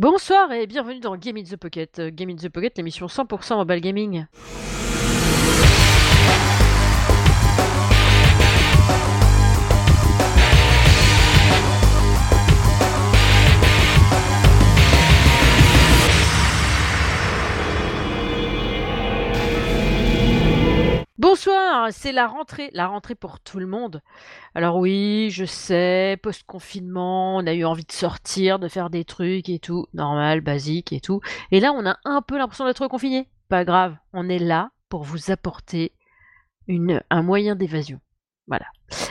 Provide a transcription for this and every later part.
Bonsoir et bienvenue dans Game in the Pocket. Euh, Game in the Pocket, l'émission 100% mobile gaming. C'est la rentrée, la rentrée pour tout le monde. Alors oui, je sais, post-confinement, on a eu envie de sortir, de faire des trucs et tout, normal, basique et tout. Et là, on a un peu l'impression d'être confiné. Pas grave, on est là pour vous apporter un moyen d'évasion. Voilà.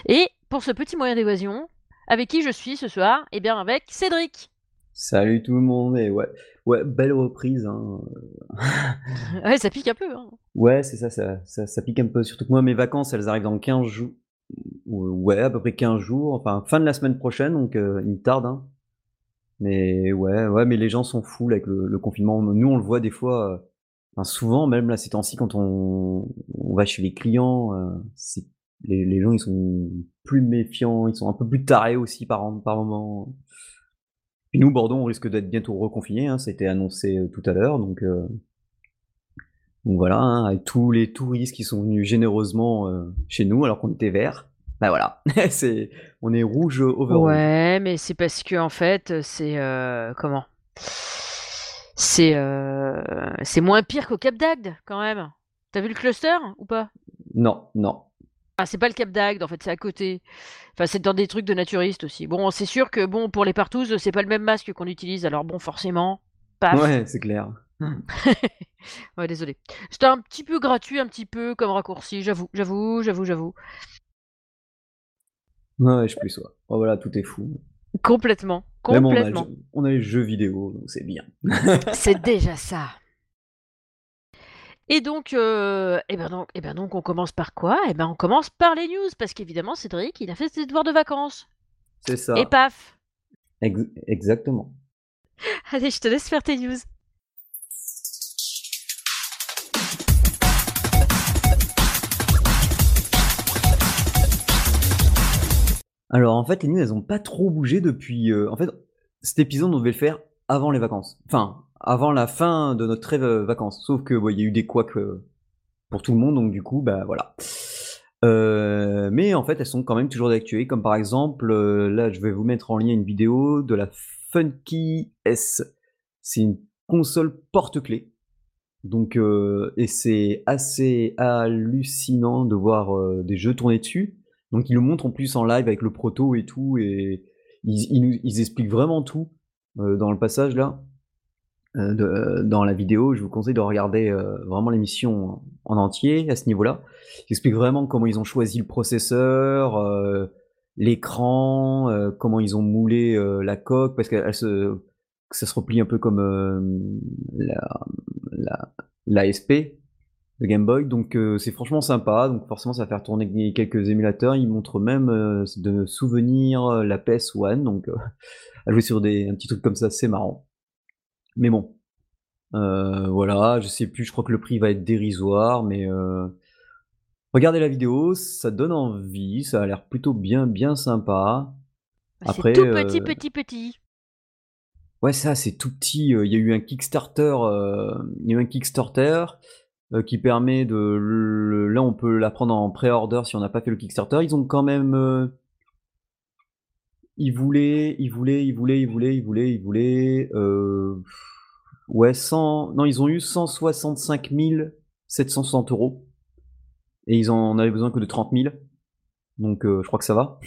Et pour ce petit moyen d'évasion, avec qui je suis ce soir? Eh bien avec Cédric. Salut tout le monde et ouais, ouais belle reprise. Hein. ouais, ça pique un peu. Hein. Ouais, c'est ça, ça, ça, ça, pique un peu. Surtout que moi, mes vacances, elles arrivent dans 15 jours. Ouais, à peu près 15 jours. Enfin, fin de la semaine prochaine, donc euh, il me tarde. Hein. Mais ouais, ouais, mais les gens sont fous avec le, confinement. Nous, on le voit des fois, euh, enfin, souvent, même là ces temps-ci, quand on, on, va chez les clients, euh, les, les, gens ils sont plus méfiants, ils sont un peu plus tarés aussi par, par moment. Et nous, Bordeaux, on risque d'être bientôt reconfiné, hein, ça a été annoncé euh, tout à l'heure, donc, euh, donc voilà, hein, avec tous les touristes qui sont venus généreusement euh, chez nous alors qu'on était vert. Bah voilà, c'est, on est rouge over Ouais, mais c'est parce que en fait, c'est comment? C'est c'est moins pire qu'au Cap d'Agde quand même. T'as vu le cluster ou pas? Non, non. Ah, c'est pas le Cap d'Agde, en fait, c'est à côté. Enfin, c'est dans des trucs de naturistes aussi. Bon, c'est sûr que bon, pour les partouzes, c'est pas le même masque qu'on utilise, alors bon, forcément, paf. Ouais, c'est clair. ouais, désolé. C'était un petit peu gratuit, un petit peu comme raccourci, j'avoue, j'avoue, j'avoue, j'avoue. Ouais, je plus sois. Oh voilà, tout est fou. Complètement, complètement. on, a les jeux vidéo, donc c'est bien. c'est déjà ça. Et donc, euh, et ben donc, et ben donc, on commence par quoi? Et ben, on commence par les news, parce qu'évidemment, Cédric, il a fait ses devoirs de vacances. C'est ça. Et paf. exactement. Allez, je te laisse faire tes news. Alors en fait, les news, elles ont pas trop bougé depuis. Euh, en fait, cet épisode, on devait le faire avant les vacances. Enfin, avant la fin de notre trêve euh, vacances. Sauf que il y a eu des couacs euh, pour tout le monde, donc du coup, bah voilà. Euh, mais en fait, elles sont quand même toujours d'actualité, comme par exemple, là, je vais vous mettre en lien une vidéo de la Funky S. C'est une console porte-clés. Donc, et c'est assez hallucinant de voir des jeux tourner dessus. Donc, ils le montrent en plus en live avec le proto et tout, et ils, ils expliquent vraiment tout dans le passage là. Euh, dans la vidéo. Je vous conseille de regarder euh, vraiment l'émission en entier à ce niveau-là. J'explique vraiment comment ils ont choisi le processeur, euh, l'écran, comment ils ont moulé la coque, parce que se, ça se replie un peu comme la, la, de Game Boy. Donc c'est franchement sympa. Donc forcément ça va faire tourner quelques émulateurs. Ils montrent même de souvenirs la PS1. Donc à jouer sur des un petit truc comme ça, c'est marrant. Mais bon, euh, voilà, je sais plus, je crois que le prix va être dérisoire, mais euh, regardez la vidéo, ça donne envie, ça a l'air plutôt bien, bien sympa. Bah, Après, tout petit, euh, petit, petit. Ouais, ça, c'est tout petit. Il y a eu un Kickstarter, il y a eu un Kickstarter qui permet de, là, on peut la prendre en pré-order si on n'a pas fait le Kickstarter. Ils ont quand même ils voulaient, ils voulaient, ils voulaient, ils voulaient, ils voulaient, ils voulaient. Euh, ouais, 100. Non, ils ont eu 165 760 euros. Et ils en avaient besoin que de 30 000. Donc, euh, je crois que ça va.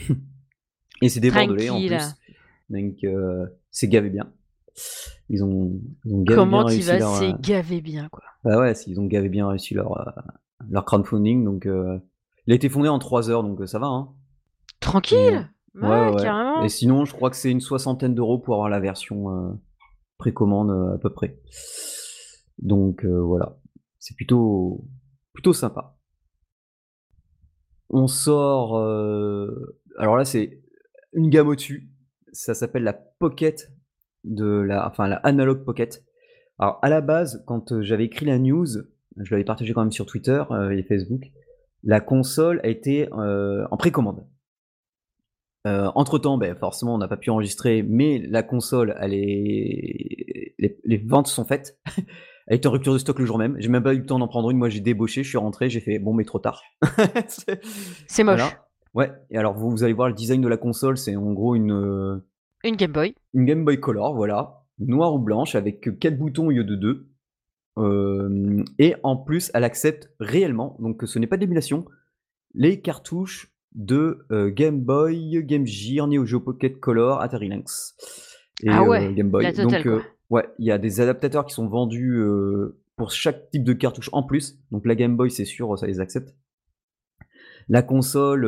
Et c'est des Bordelais en plus. Donc, euh, c'est gavé bien. Ils ont, ils ont gavé Comment tu vas, c'est gavé bien, quoi. Bah ouais, ils ont gavé bien réussi leur, leur crowdfunding. Donc, il a été fondé en 3 heures, donc ça va. Hein. Tranquille Ouais, Et sinon, je crois que c'est une soixantaine d'euros pour avoir la version euh, précommande euh, à peu près. Donc euh, voilà, c'est plutôt plutôt sympa. On sort. Alors là, c'est une gamme au-dessus. Ça s'appelle la Pocket de la, enfin la Analog Pocket. Alors à la base, quand j'avais écrit la news, je l'avais partagé quand même sur Twitter et Facebook. La console a été en précommande. Euh, entre temps, ben, forcément, on n'a pas pu enregistrer, mais la console, elle est, les, ventes sont faites. Elle était en rupture de stock le jour même. J'ai même pas eu le temps d'en prendre une. Moi, j'ai débauché, je suis rentré, j'ai fait bon, mais trop tard. c'est moche. Ouais. Et alors, vous, vous, allez voir le design de la console, c'est en gros une. Une Game Boy. Une Game Boy Color, voilà, noire ou blanche, avec quatre boutons au lieu de deux. Euh, et en plus, elle accepte réellement, donc ce n'est pas d'émulation, les cartouches de euh, Game Boy, Game Gear, Neo Geo Pocket Color, Atari Lynx et ah ouais, euh, Game Boy. donc ouais, il y a des adaptateurs qui sont vendus pour chaque type de cartouche en plus. Donc la Game Boy, c'est sûr, ça les accepte. La console,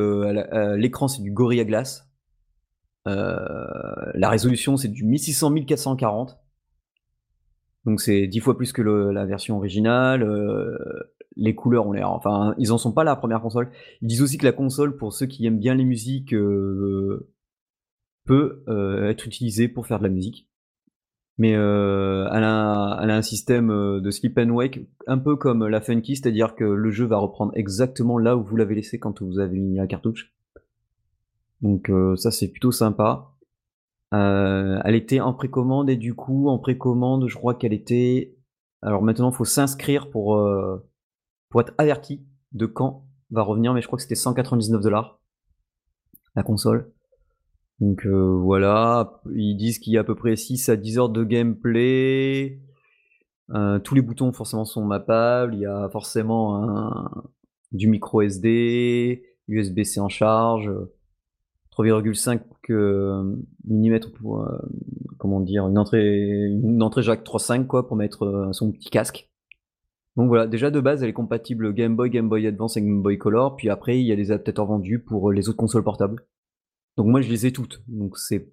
l'écran c'est du Gorilla Glass. la résolution c'est du 1600 1440. Donc c'est dix fois plus que la version originale. Euh, les couleurs ont l'air. Enfin, ils en sont pas la première console. Ils disent aussi que la console, pour ceux qui aiment bien les musiques, euh, peut euh, être utilisée pour faire de la musique. Mais elle a, elle, a, un système de sleep and wake, un peu comme la Funky, c'est-à-dire que le jeu va reprendre exactement là où vous l'avez laissé quand vous avez mis la cartouche. Donc ça c'est plutôt sympa. Euh, elle était en précommande et du coup, en précommande, je crois qu'elle était. Alors maintenant, il faut s'inscrire pour, euh, pour être averti de quand va revenir, mais je crois que c'était 199 dollars la console. Donc euh, voilà, ils disent qu'il y a à peu près 6 à 10 heures de gameplay. tous les boutons forcément sont mappables. Il y a forcément un, du micro SD, USB-C en charge. 3,5 mm pour euh, comment dire une entrée une entrée jack 3.5 quoi pour mettre euh, son petit casque. Donc voilà, déjà de base elle est compatible Game Boy, Game Boy Advance et Game Boy Color, puis après il y a des adaptateurs vendus pour euh, les autres consoles portables. Donc moi je les ai toutes. Donc c'est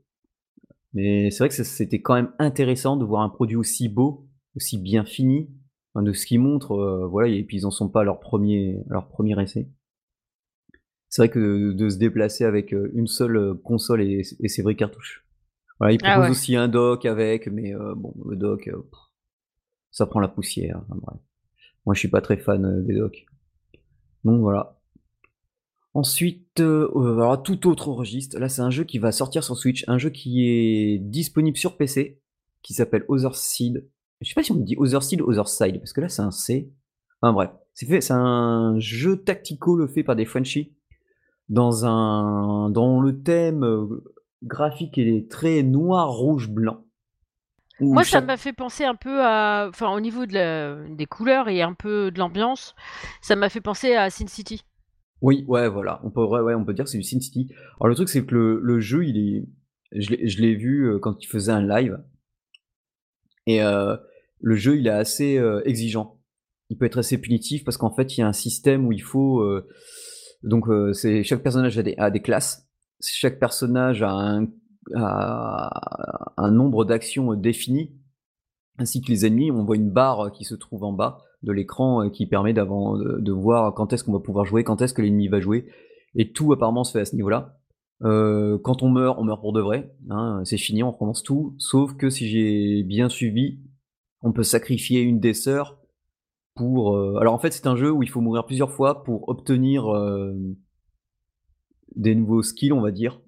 mais c'est vrai que c'était quand même intéressant de voir un produit aussi beau, aussi bien fini, de ce qu'ils montrent, voilà, et puis ils en sont pas à leur premier, leur premier essai c'est vrai que de, se déplacer avec euh, une seule euh, console et, ses vraies cartouches. Voilà, il ah propose aussi un dock avec, mais euh, bon, le dock, ça prend la poussière. Moi, je suis pas très fan des docks. Donc voilà. Ensuite, alors, tout autre registre. Là, c'est un jeu qui va sortir sur Switch, un jeu qui est disponible sur PC, qui s'appelle Other Seed. Je sais pas si on dit Other Seed Other Side, parce que là, c'est un C. Enfin bref, c'est un jeu tactico le fait par des Frenchies dans un le thème euh, graphique est très noir rouge blanc. Moi, ça m'a fait penser un peu à, enfin, au niveau de des couleurs et un peu de l'ambiance, ça m'a fait penser à Sin City. Oui, ouais, voilà, on peut, ouais, on peut dire que c'est du Sin City. Alors le truc, c'est que le, jeu, il est, je l'ai vu euh, quand il faisait un live, et euh, le jeu, il est assez exigeant. Il peut être assez punitif parce qu'en fait, il y a un système où il faut donc euh, c'est chaque personnage a des, a des classes. Chaque personnage a un, a un nombre d'actions définies, ainsi que les ennemis. On voit une barre qui se trouve en bas de l'écran qui permet de, voir quand est-ce qu'on va pouvoir jouer, quand est-ce que l'ennemi va jouer. Et tout apparemment se fait à ce niveau-là. Euh, quand on meurt, on meurt pour de vrai. Hein, c'est fini, on recommence tout. Sauf que si j'ai bien suivi, on peut sacrifier une des sœurs euh, alors en fait, c'est un jeu où il faut mourir plusieurs fois pour obtenir euh, des nouveaux skills, on va dire,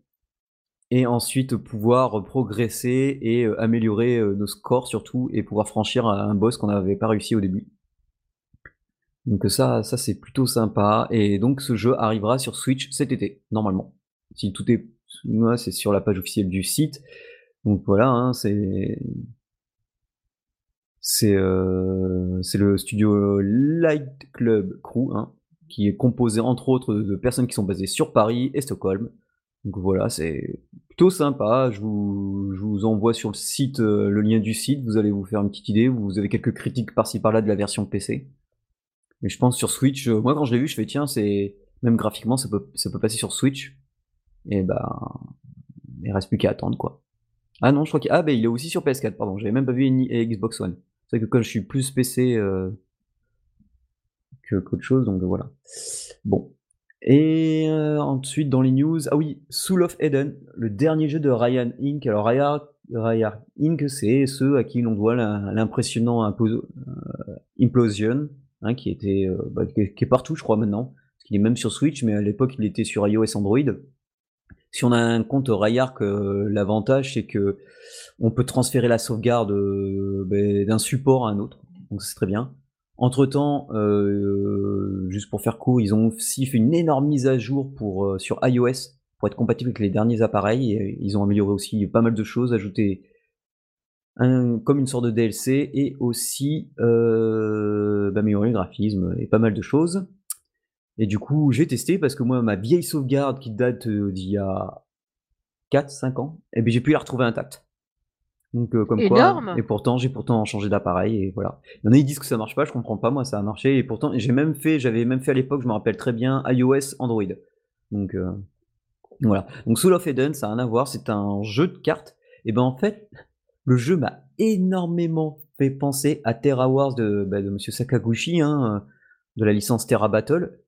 et ensuite pouvoir progresser et euh, améliorer nos scores surtout, et pouvoir franchir un boss qu'on n'avait pas réussi au début. Donc ça, ça c'est plutôt sympa. Et donc ce jeu arrivera sur Switch cet été, normalement. Si tout est, c'est sur la page officielle du site. Donc voilà, hein, c'est c'est euh, le studio Light Club Crew, hein, qui est composé entre autres de personnes qui sont basées sur Paris et Stockholm. Donc voilà, c'est plutôt sympa. Je vous, je vous, envoie sur le site euh, le lien du site. Vous allez vous faire une petite idée. Vous avez quelques critiques par-ci par-là de la version PC. Mais je pense sur Switch, euh, moi quand je l'ai vu, je fais tiens, c'est même graphiquement, ça peut, ça peut passer sur Switch. Et bah, il reste plus qu'à attendre quoi. Ah non, je crois qu'il ah ben il est aussi sur PS4. Pardon, j'avais même pas vu une Xbox One. C'est que quand je suis plus PC euh, que qu'autre chose, donc voilà. Bon. Et euh, ensuite, dans les news, ah oui, Soul of Eden, le dernier jeu de Ryan Inc. Alors, Ryan, Ryan Inc., c'est ceux à qui l'on doit l'impressionnant euh, Implosion, hein, qui, était, bah, qui est partout, je crois, maintenant. Parce qu'il est même sur Switch, mais à l'époque, il était sur iOS Android. Si on a un compte Rayark, euh, l'avantage c'est que on peut transférer la sauvegarde euh, ben, d'un support à un autre, donc c'est très bien. Entre temps, euh, juste pour faire court, ils ont aussi fait une énorme mise à jour pour sur iOS pour être compatible avec les derniers appareils. Ils ont amélioré aussi pas mal de choses, ajouté comme une sorte de DLC et aussi euh, bah, améliorer le graphisme et pas mal de choses. Et du coup, j'ai testé parce que moi, ma vieille sauvegarde qui date euh, d'il y a 4-5 ans, eh bien, j'ai pu la retrouver intacte. Donc, euh, comme Énorme. quoi. Et pourtant, j'ai pourtant changé d'appareil et voilà. Il y en a, ils disent que ça marche pas, je comprends pas, moi, ça a marché. Et pourtant, j'ai même fait, j'avais même fait à l'époque, je me rappelle très bien, iOS, Android. Donc, euh, voilà. Donc, Soul of Eden, ça a rien à voir, c'est un jeu de cartes. Et ben, en fait, le jeu m'a énormément fait penser à Terra Wars de, bah, de Monsieur Sakaguchi, hein, de la licence Terra Battle.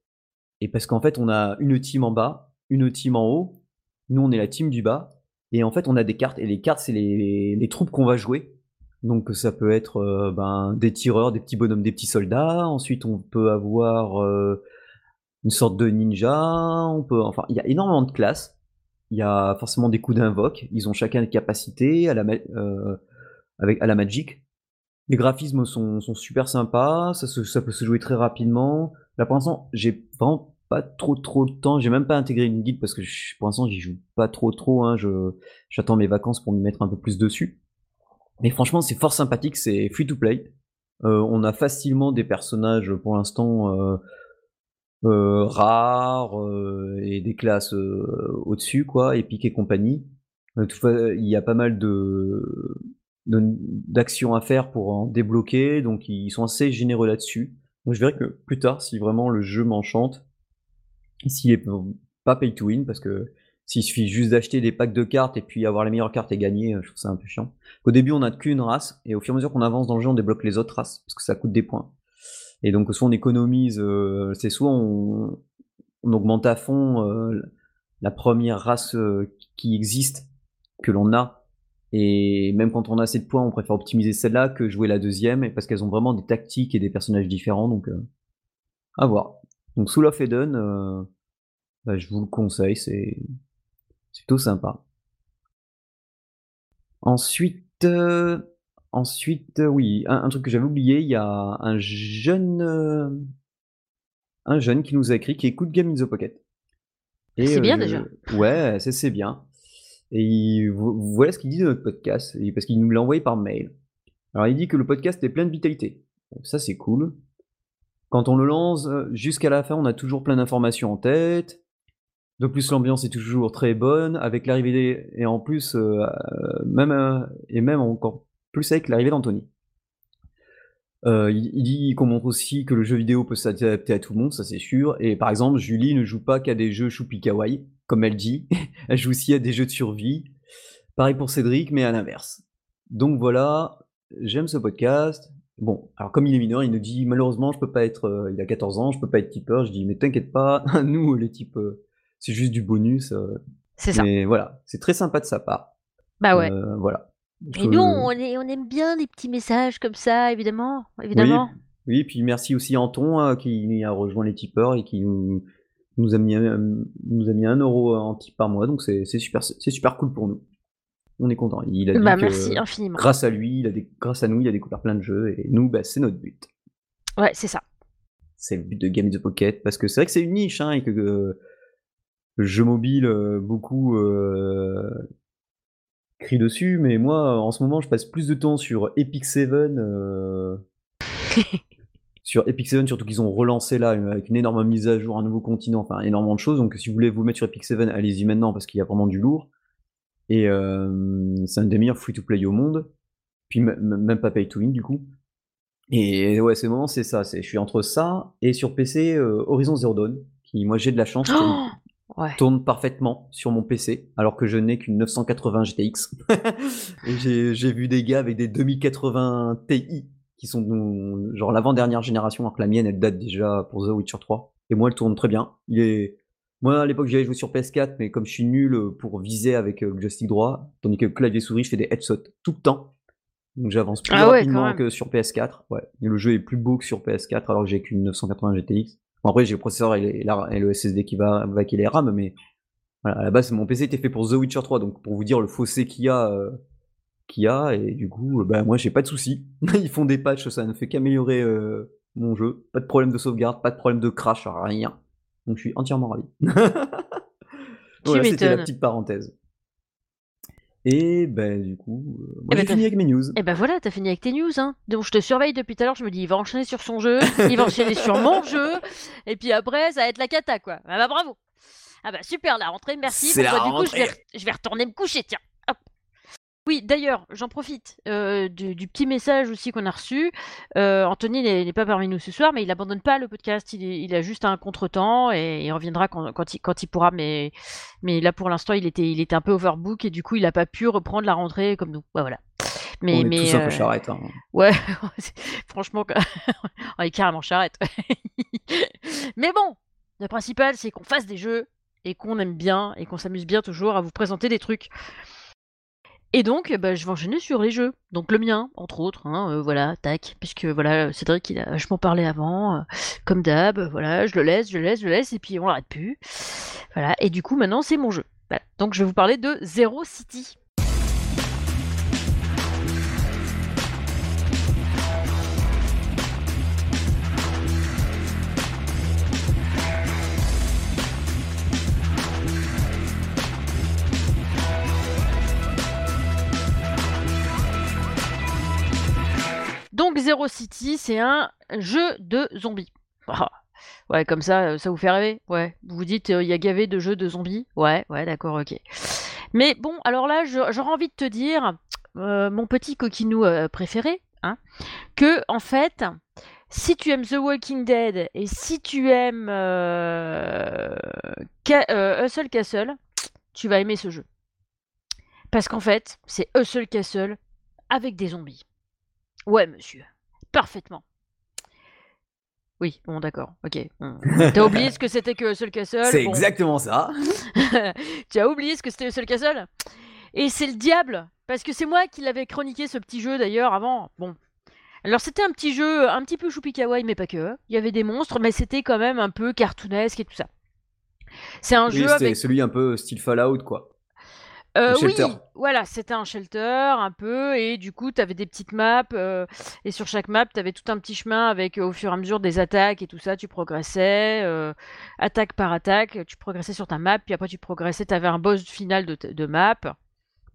Et parce qu'en fait, on a une team en bas, une team en haut. Nous, on est la team du bas. Et en fait, on a des cartes. Et les cartes, c'est les, troupes qu'on va jouer. Donc, ça peut être euh, ben, des tireurs, des petits bonhommes, des petits soldats. Ensuite, on peut avoir euh, une sorte de ninja. On peut, enfin, il y a énormément de classes. Il y a forcément des coups d'invoque. Ils ont chacun des capacités à la, euh, avec, à la Magic. Les graphismes sont, super sympas. Ça, ça peut se jouer très rapidement. Là, pour l'instant, j'ai vraiment pas trop trop de temps. J'ai même pas intégré une guide parce que pour l'instant j'y joue pas trop trop. Hein. Je, j'attends mes vacances pour me mettre un peu plus dessus. Mais franchement, c'est fort sympathique. C'est free to play. Euh, on a facilement des personnages pour l'instant euh, euh, rares et des classes au-dessus, quoi, épiques et compagnie. il y a pas mal de d'actions à faire pour en débloquer, donc ils sont assez généreux là-dessus. Donc je verrai que plus tard, si vraiment le jeu m'enchante, s'il est pas pay to win, parce que s'il suffit juste d'acheter des packs de cartes et puis avoir les meilleures cartes et gagner, je trouve ça un peu chiant. Au début, on n'a qu'une race, et au fur et à mesure qu'on avance dans le jeu, on débloque les autres races, parce que ça coûte des points. Et donc, soit on économise, euh, c'est soit on, augmente à fond euh, la première race euh, qui existe, que l'on a, et même quand on a assez de points, on préfère optimiser celle-là que jouer la deuxième, parce qu'elles ont vraiment des tactiques et des personnages différents, donc à voir. Donc Soul of Eden, euh, bah, je vous le conseille, c'est plutôt sympa. Ensuite, euh, ensuite, euh, oui, un, truc que j'avais oublié, il y a un jeune, un jeune qui nous a écrit qui écoute Game in the Pocket. C'est bien déjà. Ouais, c'est bien. Et voilà ce qu'il dit de notre podcast, parce qu'il nous l'a envoyé par mail. Alors il dit que le podcast est plein de vitalité. ça c'est cool. Quand on le lance, euh, jusqu'à la fin, on a toujours plein d'informations en tête. De plus, l'ambiance est toujours très bonne, avec l'arrivée et en plus, euh, euh, même et même encore plus avec l'arrivée d'Anthony. il, dit qu'on montre aussi que le jeu vidéo peut s'adapter à tout le monde, ça c'est sûr. Et par exemple, Julie ne joue pas qu'à des jeux choupi kawaii, comme elle dit. elle joue aussi à des jeux de survie. Pareil pour Cédric, mais à l'inverse. Donc voilà, j'aime ce podcast. Bon, alors comme il est mineur, il nous dit malheureusement je peux pas être, euh, il a 14 ans, je peux pas être tipeur. Je dis mais t'inquiète pas, nous les types, euh, c'est juste du bonus. Euh. c'est ça. Mais voilà, c'est très sympa de sa part. Bah ouais. voilà. Et nous, on, on, aime bien les petits messages comme ça, évidemment, évidemment. Oui, oui puis merci aussi Anton qui a rejoint les tipeurs et qui nous, nous a mis un, nous a mis un euro en tip par mois, donc c'est super, c'est super cool pour nous on est content. Il a bah, merci infiniment. Grâce à lui, il a grâce à nous, il a découvert plein de jeux et nous, bah, c'est notre but. Ouais, c'est ça. C'est le but de Game of the Pocket parce que c'est vrai que c'est une niche hein, et que euh, le jeu mobile, euh, beaucoup euh, crient dessus, mais moi, en ce moment, je passe plus de temps sur Epic Seven. sur Epic Seven, surtout qu'ils ont relancé là avec une énorme mise à jour, un nouveau continent, enfin énormément de choses. Donc si vous voulez vous mettre sur Epic Seven, allez-y maintenant parce qu'il y a vraiment du lourd. Et c'est un des meilleurs free-to-play au monde. Puis même pas pay to win du coup. Et ouais, c'est moment, c'est ça. Je suis entre ça et sur PC Horizon Zero Dawn, qui moi j'ai de la chance, tourne parfaitement sur mon PC, alors que je n'ai qu'une 980 GTX. j'ai vu des gars avec des 2080 Ti qui sont genre l'avant-dernière génération, alors que la mienne elle date déjà pour The Witcher 3. Et moi elle tourne très bien. Il est moi, à l'époque, j'avais joué sur PS4, mais comme je suis nul euh, pour viser avec euh, le joystick droit, tandis que clavier souris, je fais des headshots tout le temps. Donc j'avance plus ah rapidement que sur PS4. Ouais. Et le jeu est plus beau que sur PS4 alors que j'ai qu'une 980 GTX. Bon, après, j'ai le processeur et, le SSD qui va avec les RAM, mais Voilà, à la base, mon PC était fait pour The Witcher 3, donc pour vous dire le fossé qu'il y a, euh, qu'il y a, et du coup, euh, bah, moi, j'ai pas de soucis. Ils font des patchs, ça ne fait qu'améliorer euh, mon jeu. Pas de problème de sauvegarde, pas de problème de crash, rien. Donc je suis entièrement ravi. voilà, c'était la petite parenthèse. Et ben du coup, euh, moi Eh ben, j'ai t'as- fini avec mes news. Et ben voilà, t'as fini avec tes news, hein. Donc je te surveille depuis tout à l'heure, je me dis, il va enchaîner sur son jeu, il va enchaîner sur mon jeu, et puis après, ça va être la cata, quoi. Ah bah bravo. Ah bah super, la rentrée, merci. C'est Bon, la bah, du coup, je vais, rentrée. re- je vais retourner me coucher, tiens. Oui, d'ailleurs, j'en profite euh, du, du petit message aussi qu'on a reçu. Euh, Anthony n'est pas parmi nous ce soir, mais il abandonne pas le podcast. Il, est- il a juste un contretemps et il reviendra quand, quand, il, quand il pourra. Mais, mais là, pour l'instant, il était, il était un peu overbook et du coup, il n'a pas pu reprendre la rentrée comme nous. Ouais, voilà. Mais, On est mais, tous un euh, peu charrette. Hein. Ouais, franchement, on est carrément charrette. Mais bon, le principal, c'est qu'on fasse des jeux et qu'on aime bien et qu'on s'amuse bien toujours à vous présenter des trucs. Et donc, bah, je vais enchaîner sur les jeux. Donc le mien, entre autres, hein, euh, voilà, tac, puisque voilà, Cédric, il a vachement parlé avant, euh, comme d'hab, voilà, je le laisse, je le laisse, je le laisse, et puis on l'arrête plus. Voilà, et du coup, maintenant, c'est mon jeu. Donc je vais vous parler de Zero City. Donc Zero City, c'est un jeu de zombies. Ah, Ouais, comme ça, euh, ça vous fait rêver Ouais. Vous vous dites, euh, il y a gavé de jeux de zombies Ouais, ouais, d'accord, ok. Mais bon, alors là, j'aurais envie de te dire, euh, mon petit coquinou préféré, hein, que en fait, si tu aimes The Walking Dead et si tu aimes Hustle Castle, tu vas aimer ce jeu. Parce qu'en fait, c'est Hustle Castle avec des zombies. Ouais, monsieur. Parfaitement. Oui, bon, d'accord. Ok. bon. T'as oublié ce que c'était que Hustle Castle C'est bon. exactement ça. tu as oublié ce que c'était Hustle Castle Et c'est le diable Parce que c'est moi qui l'avais chroniqué ce petit jeu d'ailleurs avant. Bon. Alors c'était un petit jeu un petit peu choupi kawaii, mais pas que. Il y avait des monstres, mais c'était quand même un peu cartoonesque et tout ça. C'est un Oui, jeu avec celui un peu style Fallout, quoi. Euh, oui, shelter. voilà, c'était un shelter un peu, et du coup, tu avais des petites maps, euh, et sur chaque map, tu avais tout un petit chemin avec euh, au fur et à mesure des attaques et tout ça, tu progressais, attaque par attaque, tu progressais sur ta map, puis après tu progressais, tu avais un boss final de, de map,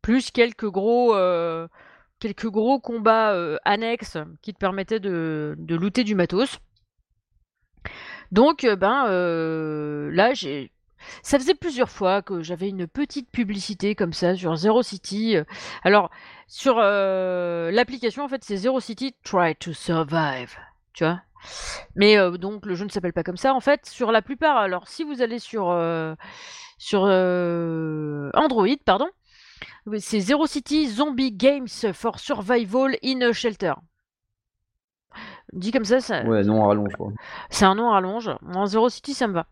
plus quelques gros, quelques gros combats annexes qui te permettaient de, de looter du matos. Donc, ben, là, j'ai ça faisait plusieurs fois que j'avais une petite publicité comme ça sur Zero City. Alors, sur euh, l'application, en fait, c'est Zero City Try to Survive. Tu vois Mais euh, donc, le jeu ne s'appelle pas comme ça. En fait, sur la plupart, alors si vous allez sur, euh, sur Android, pardon, c'est Zero City Zombie Games for Survival in a Shelter. Dit comme ça, ça, Ouais, non, rallonge, quoi. c'est un nom à rallonge. En Zero City, ça me va.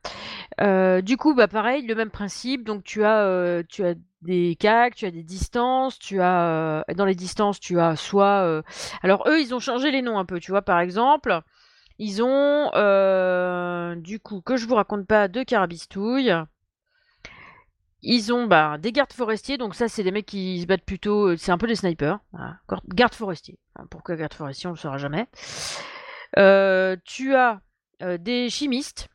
Euh, du coup, bah pareil, le même principe. Donc tu as, euh, tu as des cacs, tu as des distances, tu as euh, dans les distances, tu as soit. Alors eux, ils ont changé les noms un peu. Tu vois, par exemple, ils ont du coup que je vous raconte pas de carabistouille. Ils ont bah, des gardes forestiers, donc ça c'est des mecs qui se battent plutôt, c'est un peu des snipers. Gardes forestiers. Pourquoi gardes forestiers, on le saura jamais. Euh, tu as euh, des chimistes.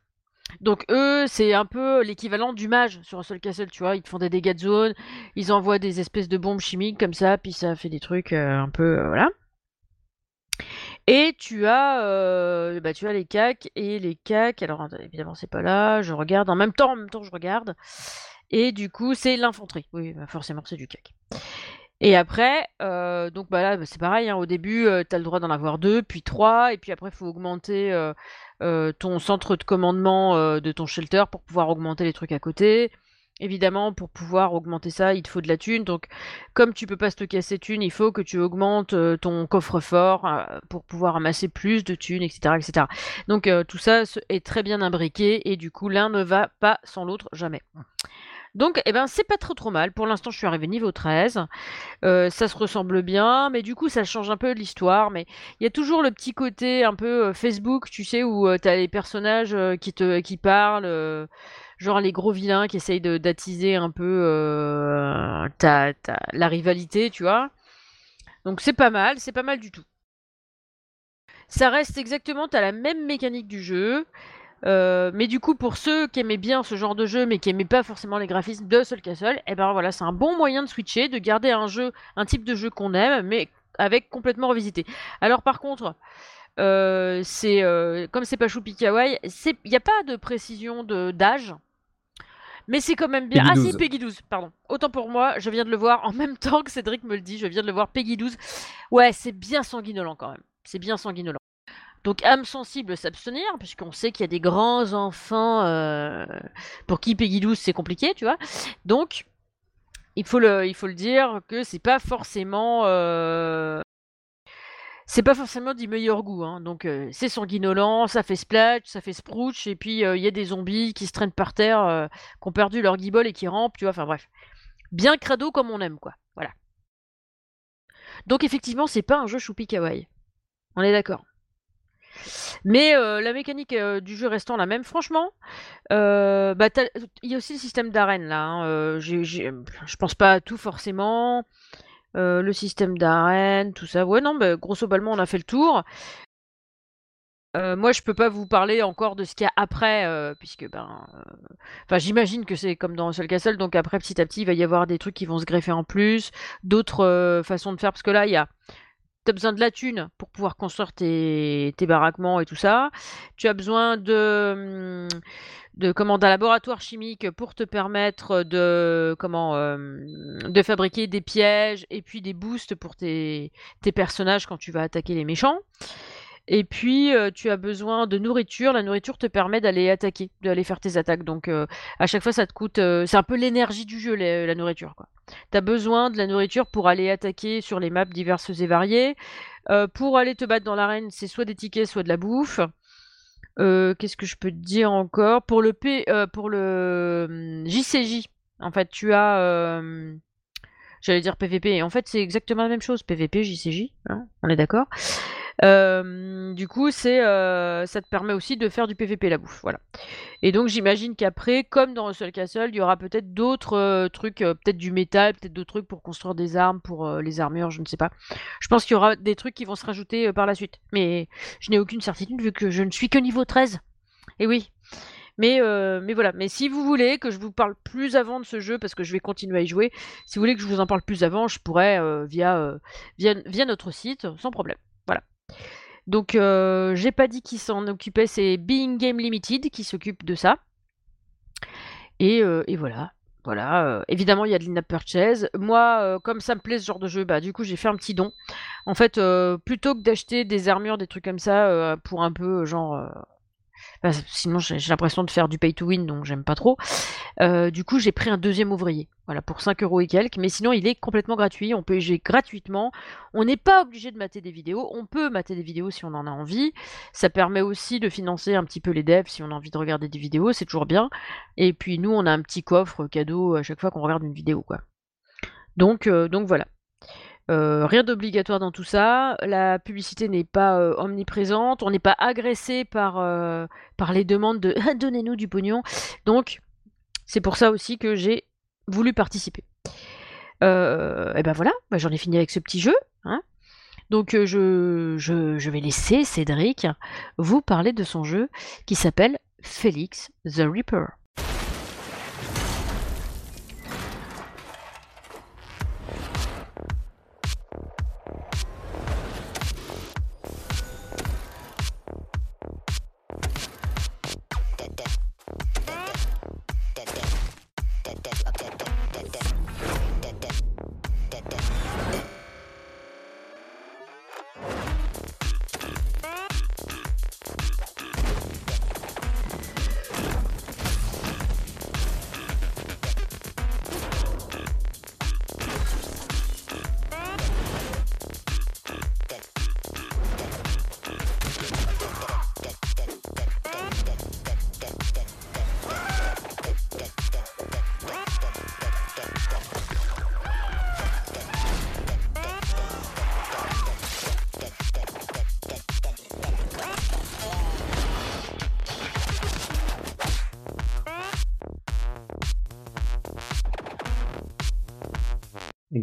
Donc eux, c'est un peu l'équivalent du mage sur un seul castle, tu vois. Ils te font des dégâts de zone, ils envoient des espèces de bombes chimiques comme ça, puis ça fait des trucs euh, un peu... euh, voilà. Et tu as, euh, bah, tu as les cacs et les cacs. Alors évidemment c'est pas là. Je regarde en même temps, en même temps je regarde. Et du coup c'est l'infanterie. Oui, bah, forcément c'est du cac. Et après, euh, donc bah là bah, c'est pareil. hein, au début, tu as le droit d'en avoir deux, puis trois, et puis après il faut augmenter euh, euh, ton centre de commandement euh, de ton shelter pour pouvoir augmenter les trucs à côté. Évidemment, pour pouvoir augmenter ça, il te faut de la thune. Donc, comme tu peux pas stocker assez de thunes, il faut que tu augmentes euh, ton coffre-fort euh, pour pouvoir amasser plus de thunes, etc. etc. Donc, euh, tout ça est très bien imbriqué et du coup, l'un ne va pas sans l'autre jamais. Donc, eh ben, c'est pas trop trop mal. Pour l'instant, je suis arrivé niveau 13. Euh, ça se ressemble bien, mais du coup, ça change un peu l'histoire. Mais il y a toujours le petit côté un peu euh, Facebook, tu sais, où tu as les personnages euh, qui te parlent. euh, genre les gros vilains qui essayent d'attiser un peu euh, la rivalité, tu vois. Donc c'est pas mal, c'est pas mal du tout. Ça reste exactement, t'as la même mécanique du jeu. Euh, mais du coup, pour ceux qui aimaient bien ce genre de jeu, mais qui aimaient pas forcément les graphismes de Soul Castle, et ben voilà, c'est un bon moyen de switcher, de garder un jeu, un type de jeu qu'on aime, mais avec complètement revisité. Alors par contre, euh, c'est euh, comme c'est pas Choupi Kawaii, il n'y a pas de précision de d'âge. Mais c'est quand même bien. Peggy ah si, 12. Peggy 12, pardon. Autant pour moi, je viens de le voir en même temps que Cédric me le dit, je viens de le voir Peggy 12. Ouais, c'est bien sanguinolent quand même. C'est bien sanguinolent. Donc âme sensible, s'abstenir, puisqu'on sait qu'il y a des grands enfants euh, pour qui Peggy 12 c'est compliqué, tu vois. Donc, il faut le, dire que c'est pas forcément... euh, c'est pas forcément du meilleur goût, hein. donc euh, c'est sanguinolent, ça fait splash, ça fait sprouch, et puis il y a des zombies qui se traînent par terre, qui ont perdu leur guibole et qui rampent, tu vois, enfin bref. Bien crado comme on aime, quoi, voilà. Donc effectivement, c'est pas un jeu choupi kawaii. On est d'accord. Mais euh, la mécanique euh, du jeu restant la même, franchement, euh, bah, il y a aussi le système d'arène là. hein, je pense pas à tout forcément. Le système d'arène, tout ça. Ouais, non, bah, grosso on a fait le tour. Moi, je peux pas vous parler encore de ce qu'il y a après, puisque ben, enfin, j'imagine que c'est comme dans Soul Castle, donc après, petit à petit, il va y avoir des trucs qui vont se greffer en plus, d'autres façons de faire, parce que là, il y a, t'as besoin de la thune pour pouvoir construire tes, baraquements et tout ça. Tu as besoin de, hum, de d'un laboratoire chimique pour te permettre de, comment, euh, de fabriquer des pièges et puis des boosts pour tes personnages quand tu vas attaquer les méchants. Et puis, euh, tu as besoin de nourriture. La nourriture te permet d'aller attaquer, d'aller faire tes attaques. Donc, euh, à chaque fois, ça te coûte. euh, c'est un peu l'énergie du jeu, la, nourriture. Tu as besoin de la nourriture pour aller attaquer sur les maps diverses et variées. Pour aller te battre dans l'arène, c'est soit des tickets, soit de la bouffe. Qu'est-ce que je peux te dire encore? Pour le, P, pour le hum, JCJ, en fait, tu as. J'allais dire PVP, et en fait, c'est exactement la même chose. PVP, JCJ, hein, on est d'accord? Du coup, c'est, euh, ça te permet aussi de faire du PVP la bouffe, voilà. Et donc, j'imagine qu'après, comme dans Soul Castle, il y aura peut-être d'autres euh, trucs, euh, peut-être du métal, peut-être d'autres trucs pour construire des armes, pour euh, les armures, je ne sais pas. Je pense qu'il y aura des trucs qui vont se rajouter euh, par la suite. Mais je n'ai aucune certitude vu que je ne suis que niveau 13. Et oui. Mais, euh, mais voilà. Mais si vous voulez que je vous parle plus avant de ce jeu, parce que je vais continuer à y jouer, si vous voulez que je vous en parle plus avant, je pourrais euh, euh, via, via notre site, sans problème. Donc, euh, j'ai pas dit qui s'en occupait, c'est Being Game Limited qui s'occupe de ça. Et, euh, voilà. Voilà, euh, évidemment, il y a de l'in-app purchase. Moi, comme ça me plaît ce genre de jeu, bah du coup, j'ai fait un petit don. En fait, plutôt que d'acheter des armures, des trucs comme ça, pour un peu, genre... bah, sinon, j'ai l'impression de faire du pay to win, donc j'aime pas trop. Euh, du coup, j'ai pris un deuxième ouvrier, voilà, pour 5 euros et quelques. Mais sinon, il est complètement gratuit. On peut jouer gratuitement. On n'est pas obligé de mater des vidéos. On peut mater des vidéos si on en a envie. Ça permet aussi de financer un petit peu les devs si on a envie de regarder des vidéos. C'est toujours bien. Et puis, nous, on a un petit coffre cadeau à chaque fois qu'on regarde une vidéo, quoi. Donc, euh, donc voilà. Euh, rien d'obligatoire dans tout ça. La publicité n'est pas euh, omniprésente. On n'est pas agressé par, euh, par les demandes de donnez-nous du pognon. Donc, c'est pour ça aussi que j'ai voulu participer. Et ben voilà, bah, j'en ai fini avec ce petit jeu. hein. Donc, je, je, je vais laisser Cédric vous parler de son jeu qui s'appelle Félix the Reaper.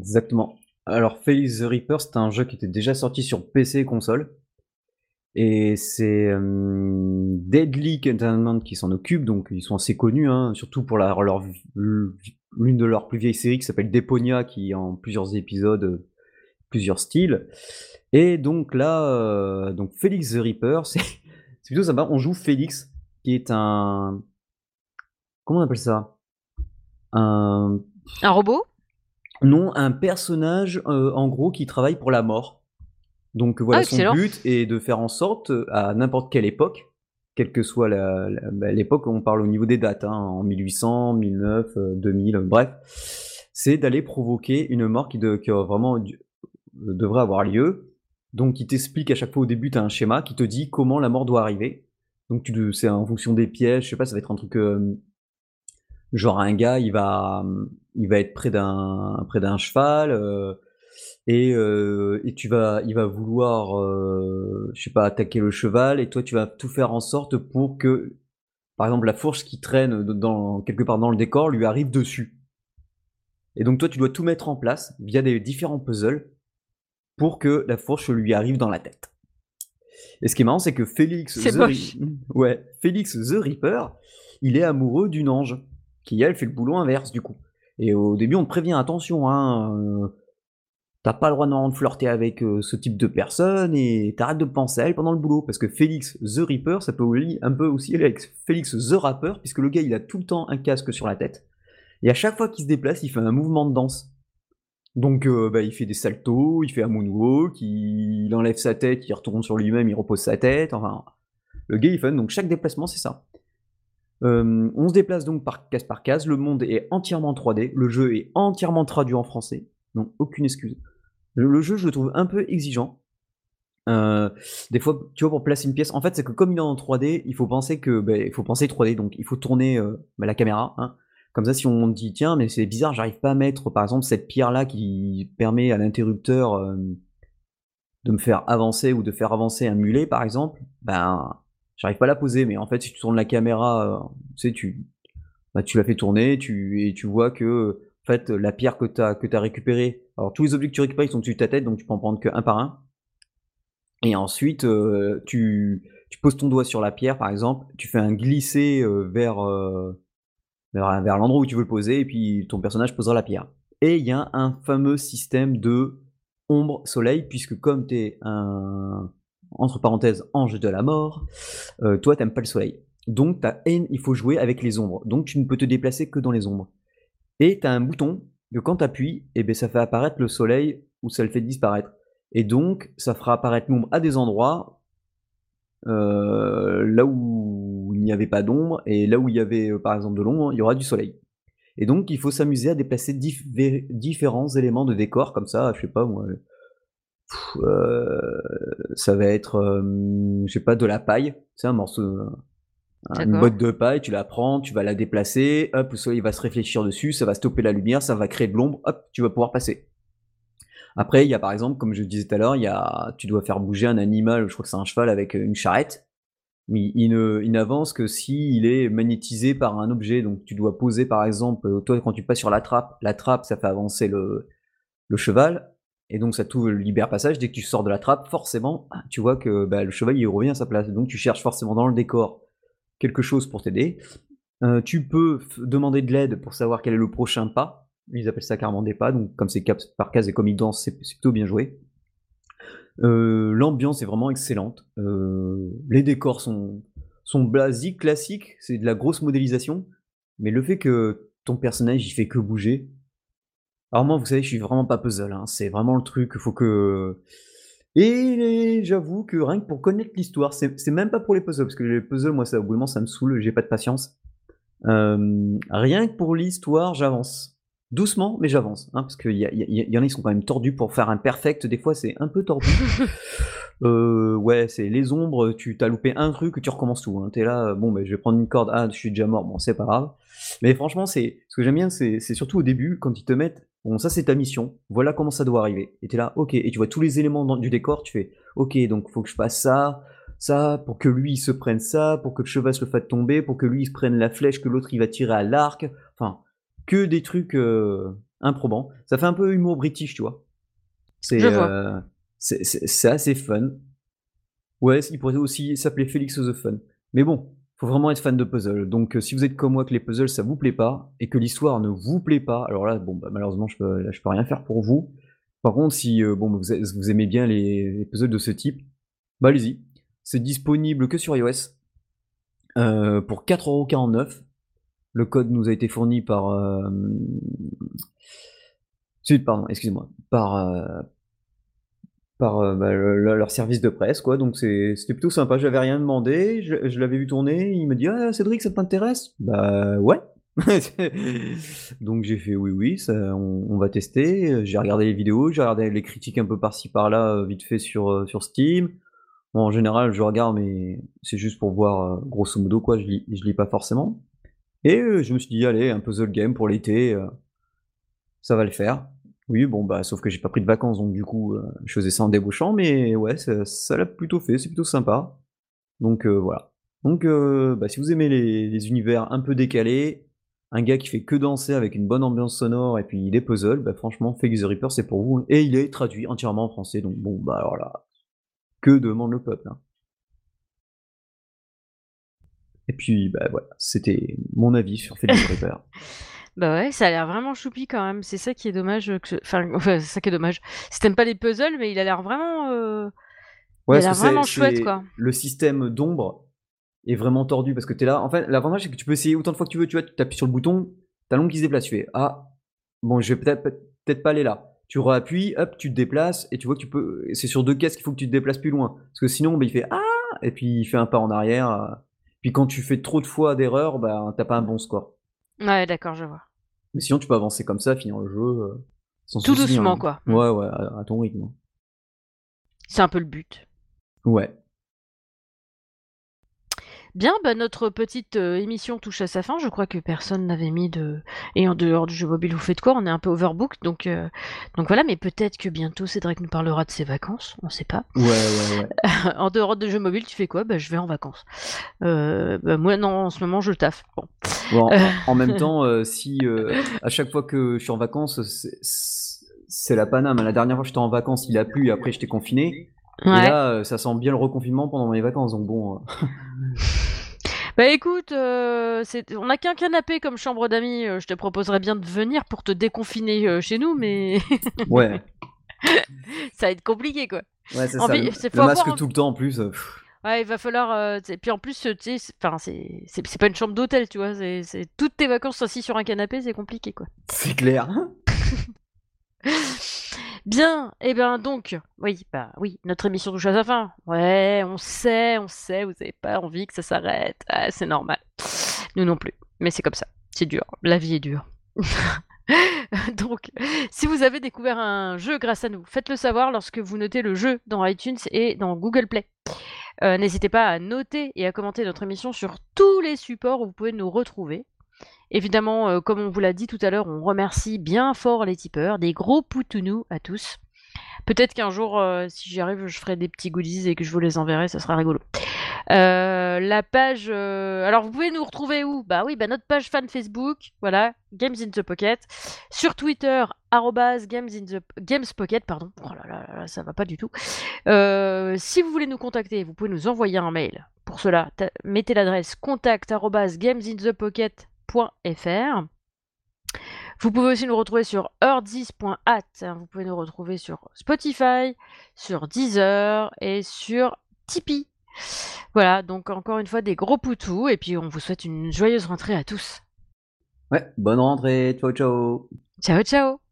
Exactement. Alors, Felix the Reaper, c'était un jeu qui était déjà sorti sur PC et console. Et c'est euh, Deadly Entertainment qui s'en occupe, donc ils sont assez connus, hein, surtout pour l'une de leurs plus vieilles séries qui s'appelle Deponia, qui en plusieurs épisodes, euh, plusieurs styles. Et donc là, euh, donc Felix the Reaper, c'est plutôt sympa. On joue Félix, qui est un. Comment on appelle ça? Un. Un robot? Non, un personnage, en gros, qui travaille pour la mort. Donc voilà, Ah, son but est de faire en sorte, euh, à n'importe quelle époque, quelle que soit bah, l'époque, on parle au niveau des dates, hein, en 1800, 1009, euh, 2000, euh, bref, c'est d'aller provoquer une mort qui, de- qui a vraiment euh, devrait avoir lieu. Donc il t'explique à chaque fois au début, tu as un schéma qui te dit comment la mort doit arriver. Donc c'est en fonction des pièges, je sais pas, ça va être un truc euh, genre un gars, il va, il va être près d'un, près d'un cheval. euh, et, euh, et tu vas, il va vouloir, euh, je sais pas, attaquer le cheval, et toi tu vas tout faire en sorte pour que, par exemple, la fourche qui traîne dans, quelque part dans le décor lui arrive dessus. Et donc toi tu dois tout mettre en place via des différents puzzles pour que la fourche lui arrive dans la tête. Et ce qui est marrant, c'est que Félix, C'est the ouais, Félix the Reaper, il est amoureux d'une ange qui elle fait le boulot inverse du coup. Et au début, on te prévient attention, hein, euh, T'as pas le droit de flirter avec euh, ce type de personne et t'arrêtes de penser à elle pendant le boulot. Parce que Félix the Reaper, ça peut un peu aussi aller avec Félix the Rapper, puisque le gars il a tout le temps un casque sur la tête. Et à chaque fois qu'il se déplace, il fait un mouvement de danse. Donc euh, bah, il fait des saltos, il fait un moonwalk, il, il enlève sa tête, il retourne sur lui-même, il repose sa tête. Enfin, le il fun. Donc chaque déplacement c'est ça. On se déplace donc par case par case. Le monde est entièrement 3D. Le jeu est entièrement traduit en français. Donc aucune excuse. Le, jeu, je le trouve un peu exigeant. Des fois, tu vois, pour placer une pièce, en fait, c'est que comme il est en 3D, il faut penser que, ben, il faut penser 3D, donc il faut tourner ben, la caméra. hein. Comme ça, si on dit, tiens, mais c'est bizarre, j'arrive pas à mettre, par exemple, cette pierre-là qui permet à l'interrupteur de me faire avancer ou de faire avancer un mulet, par exemple, ben, j'arrive pas à la poser. Mais en fait, si tu tournes la caméra, euh, tu sais, bah, tu la fais tourner, et tu vois que, en fait, la pierre que tu as, récupérée, alors tous les objets que tu récupères, ils sont dessus de ta tête, donc tu peux en prendre qu'un par un. Et ensuite, euh, tu, poses ton doigt sur la pierre, par exemple, tu fais un glisser euh, vers, vers, vers l'endroit où tu veux le poser, et puis ton personnage posera la pierre. Et il y a un fameux système de ombre-soleil, puisque comme tu es un, entre parenthèses, ange de la mort, euh, toi, t'aimes pas le soleil. Donc, t'as haine, il faut jouer avec les ombres. Donc, tu ne peux te déplacer que dans les ombres. Et tu as un bouton que quand tu appuies, eh ben, ça fait apparaître le soleil ou ça le fait disparaître. Et donc, ça fera apparaître l'ombre à des endroits euh, là où il n'y avait pas d'ombre et là où il y avait euh, par exemple de l'ombre, il y aura du soleil. Et donc, il faut s'amuser à déplacer dif- différents éléments de décor comme ça, je sais pas moi. Pff, euh, ça va être, euh, je sais pas, de la paille, c'est un morceau, une D'accord. botte de paille, tu la prends, tu vas la déplacer, hop, le soleil va se réfléchir dessus, ça va stopper la lumière, ça va créer de l'ombre, hop, tu vas pouvoir passer. Après, il y a par exemple, comme je disais tout à l'heure, il y a, tu dois faire bouger un animal, je crois que c'est un cheval avec une charrette, mais il ne, il n'avance que s'il est magnétisé par un objet. Donc tu dois poser par exemple, euh, toi quand tu passes sur la trappe, la trappe ça fait avancer le, le cheval, et donc ça tout libère passage. Dès que tu sors de la trappe, forcément, tu vois que bah, le cheval il revient à sa place. Donc tu cherches forcément dans le décor quelque chose pour t'aider. Euh, tu peux demander de l'aide pour savoir quel est le prochain pas. Ils appellent ça carrément des pas, donc comme c'est cap par case et comme ils dansent, c'est c'est plutôt bien joué. Euh, L'ambiance est vraiment excellente. Euh, les décors sont, sont basiques, classiques, c'est de la grosse modélisation, mais le fait que ton personnage il fait que bouger. Alors moi, vous savez, je suis vraiment pas puzzle, hein, c'est vraiment le truc, faut que. Et j'avoue que rien que pour connaître l'histoire, c'est c'est même pas pour les puzzles, parce que les puzzles, moi, ça, au bout d'un moment, ça me saoule, j'ai pas de patience. Rien que pour l'histoire, j'avance. Doucement, mais j'avance. Hein, parce qu'il y, a- y, a- y en a, ils sont quand même tordus pour faire un perfect. Des fois, c'est un peu tordu. Euh, ouais, c'est les ombres, tu t'as loupé un truc, tu recommences tout. Hein. T'es là, euh, bon, ben, je vais prendre une corde, ah, je suis déjà mort, bon, c'est pas grave. Mais franchement, c'est ce que j'aime bien, c'est c'est surtout au début, quand ils te mettent, bon, ça c'est ta mission, voilà comment ça doit arriver. Et t'es là, ok, et tu vois tous les éléments dans- du décor, tu fais, ok, donc faut que je fasse ça, ça, pour que lui il se prenne ça, pour que le cheval se le fasse tomber, pour que lui il se prenne la flèche que l'autre il va tirer à l'arc. Enfin, que des trucs. euh, improbant. Ça fait un peu humour british, tu vois? C'est, c'est c'est assez fun. Ouais, il pourrait aussi s'appeler Félix the Fun. Mais bon, faut vraiment être fan de puzzles. Donc, heu, si vous êtes comme moi que les puzzles ça vous plaît pas et que l'histoire ne vous plaît pas, alors là, bon, bah, malheureusement je peux je peux rien faire pour vous. Par contre, si, heu, bon, vous vous aimez bien les les puzzles de ce type, bah, allez-y. C'est disponible que sur iOS, heu, pour 4,49 €. Le code nous a été fourni par, pardon, excusez-moi, par, par, heu, bah, le le leur service de presse, quoi, donc c'était plutôt sympa. J'avais rien demandé, je l'avais vu tourner, il me dit: «Ah Cédric, ça t'intéresse?» bah, ouais. Donc j'ai fait: «Oui, oui, on va tester», j'ai regardé les vidéos, j'ai regardé les critiques un peu par-ci par-là, heu, vite fait sur, heu, sur Steam. En général, je regarde, mais c'est juste pour voir, grosso modo, quoi, je lis je lis pas forcément et je me suis dit: «Allez, un puzzle game pour l'été, ça va le faire». Oui, bon, bah, sauf que j'ai pas pris de vacances, donc du coup, heu, je faisais ça en débauchant, mais ouais, ça l'a plutôt fait, c'est plutôt sympa. Donc heu, voilà. Donc heu, bah, si vous aimez les univers un peu décalés, un gars qui fait que danser avec une bonne ambiance sonore et puis des puzzles, bah, franchement, Félix the Reaper, c'est pour vous et il est traduit entièrement en français, donc bon, bah, alors là, que demande le peuple, hein? Et puis, bah, voilà, c'était mon avis sur Félix the Reaper. Bah, ouais, ça a l'air vraiment choupi quand même. C'est ça qui est dommage, que enfin, enfin, c'est ça qui est dommage. Si tu aimes pas les puzzles, mais il a l'air vraiment, il Ouais, a l'air que c'est vraiment chouette, quoi. le système d'ombre est vraiment tordu parce que tu es là en fait, l'avantage, c'est que tu peux essayer autant de fois que tu veux, tu vois? Tu appuies sur le bouton, tu as l'ombre qui se déplace, tu fais: «Ah, bon, je vais peut-être peut-être pas aller là». Tu réappuies, hop, tu te déplaces et tu vois que tu peux c'est sur 2 cases qu'il faut que tu te déplaces plus loin. Parce que sinon, bah, il fait: «Ah!» et puis il fait un pas en arrière, heu, puis quand tu fais trop de fois d'erreurs, bah, tu as pas un bon score. Ouais, d'accord, je vois. Mais sinon, tu peux avancer comme ça, finir le jeu, heu, sans Tout souci, doucement, hein. quoi. Ouais, ouais, à à ton rythme. C'est un peu le but. Ouais. Bien, bah, notre petite, heu, émission touche à sa fin. Je crois que personne n'avait mis de et en dehors du jeu mobile, vous faites quoi? On est un peu overbook donc heu, donc voilà, mais peut-être que bientôt Cédric nous parlera de ses vacances, on sait pas. Ouais, ouais, ouais. En dehors de jeux mobiles, tu fais quoi? Bah, je vais en vacances. Heu, bah, moi non, en ce moment, je taffe. Bon. Bon, en même temps, si, à chaque fois que je suis en vacances, c'est la paname. La dernière fois que j'étais en vacances, il a plu et après j'étais confiné et Ouais. là, heu, ça sent bien le reconfinement pendant mes vacances, donc bon, Bah, écoute, c'est on a qu'un canapé comme chambre d'amis, heu, je te proposerais bien de venir pour te déconfiner, heu, chez nous, mais Ouais. ça va être compliqué, quoi. Ouais, c'est ça, Envie le c'est le faut avoir masque env tout le temps en plus, Ouais, il va falloir, sais puis en plus, tu sais, c'est enfin, c'est c'est c'est pas une chambre d'hôtel, tu vois? C'est c'est toutes tes vacances assis sur un canapé, c'est compliqué, quoi. C'est clair. Bien, et ben, donc, oui, bah, oui, notre émission touche à sa fin. Ouais, on sait, on sait, vous avez pas envie que ça s'arrête. Ah, c'est normal. Nous non plus, mais c'est comme ça, c'est dur, la vie est dure. Donc, si vous avez découvert un jeu grâce à nous, faites-le savoir lorsque vous notez le jeu dans iTunes et dans Google Play. Heu, n'hésitez pas à noter et à commenter notre émission sur tous les supports où vous pouvez nous retrouver. Évidemment, heu, comme on vous l'a dit tout à l'heure, on remercie bien fort les tipeurs. Des gros poutous à tous. Peut-être qu'un jour, heu, si j'y arrive, je ferai des petits goodies et que je vous les enverrai, ça sera rigolo. Heu, la page, alors vous pouvez nous retrouver où? Bah, oui, bah, notre page fan Facebook, voilà, Games in the Pocket. Sur Twitter, arrobase games in the gamespocket, pardon. Oh là là là ça va pas du tout. Si vous voulez nous contacter, vous pouvez nous envoyer un mail. Pour cela, mettez l'adresse Vous pouvez aussi nous retrouver sur heurtthis.at, hein, vous pouvez nous retrouver sur Spotify, sur Deezer et sur Tipeee. Voilà, donc encore une fois, des gros poutous et puis on vous souhaite une joyeuse rentrée à tous. Ouais, bonne rentrée. Ciao, ciao. Ciao, ciao.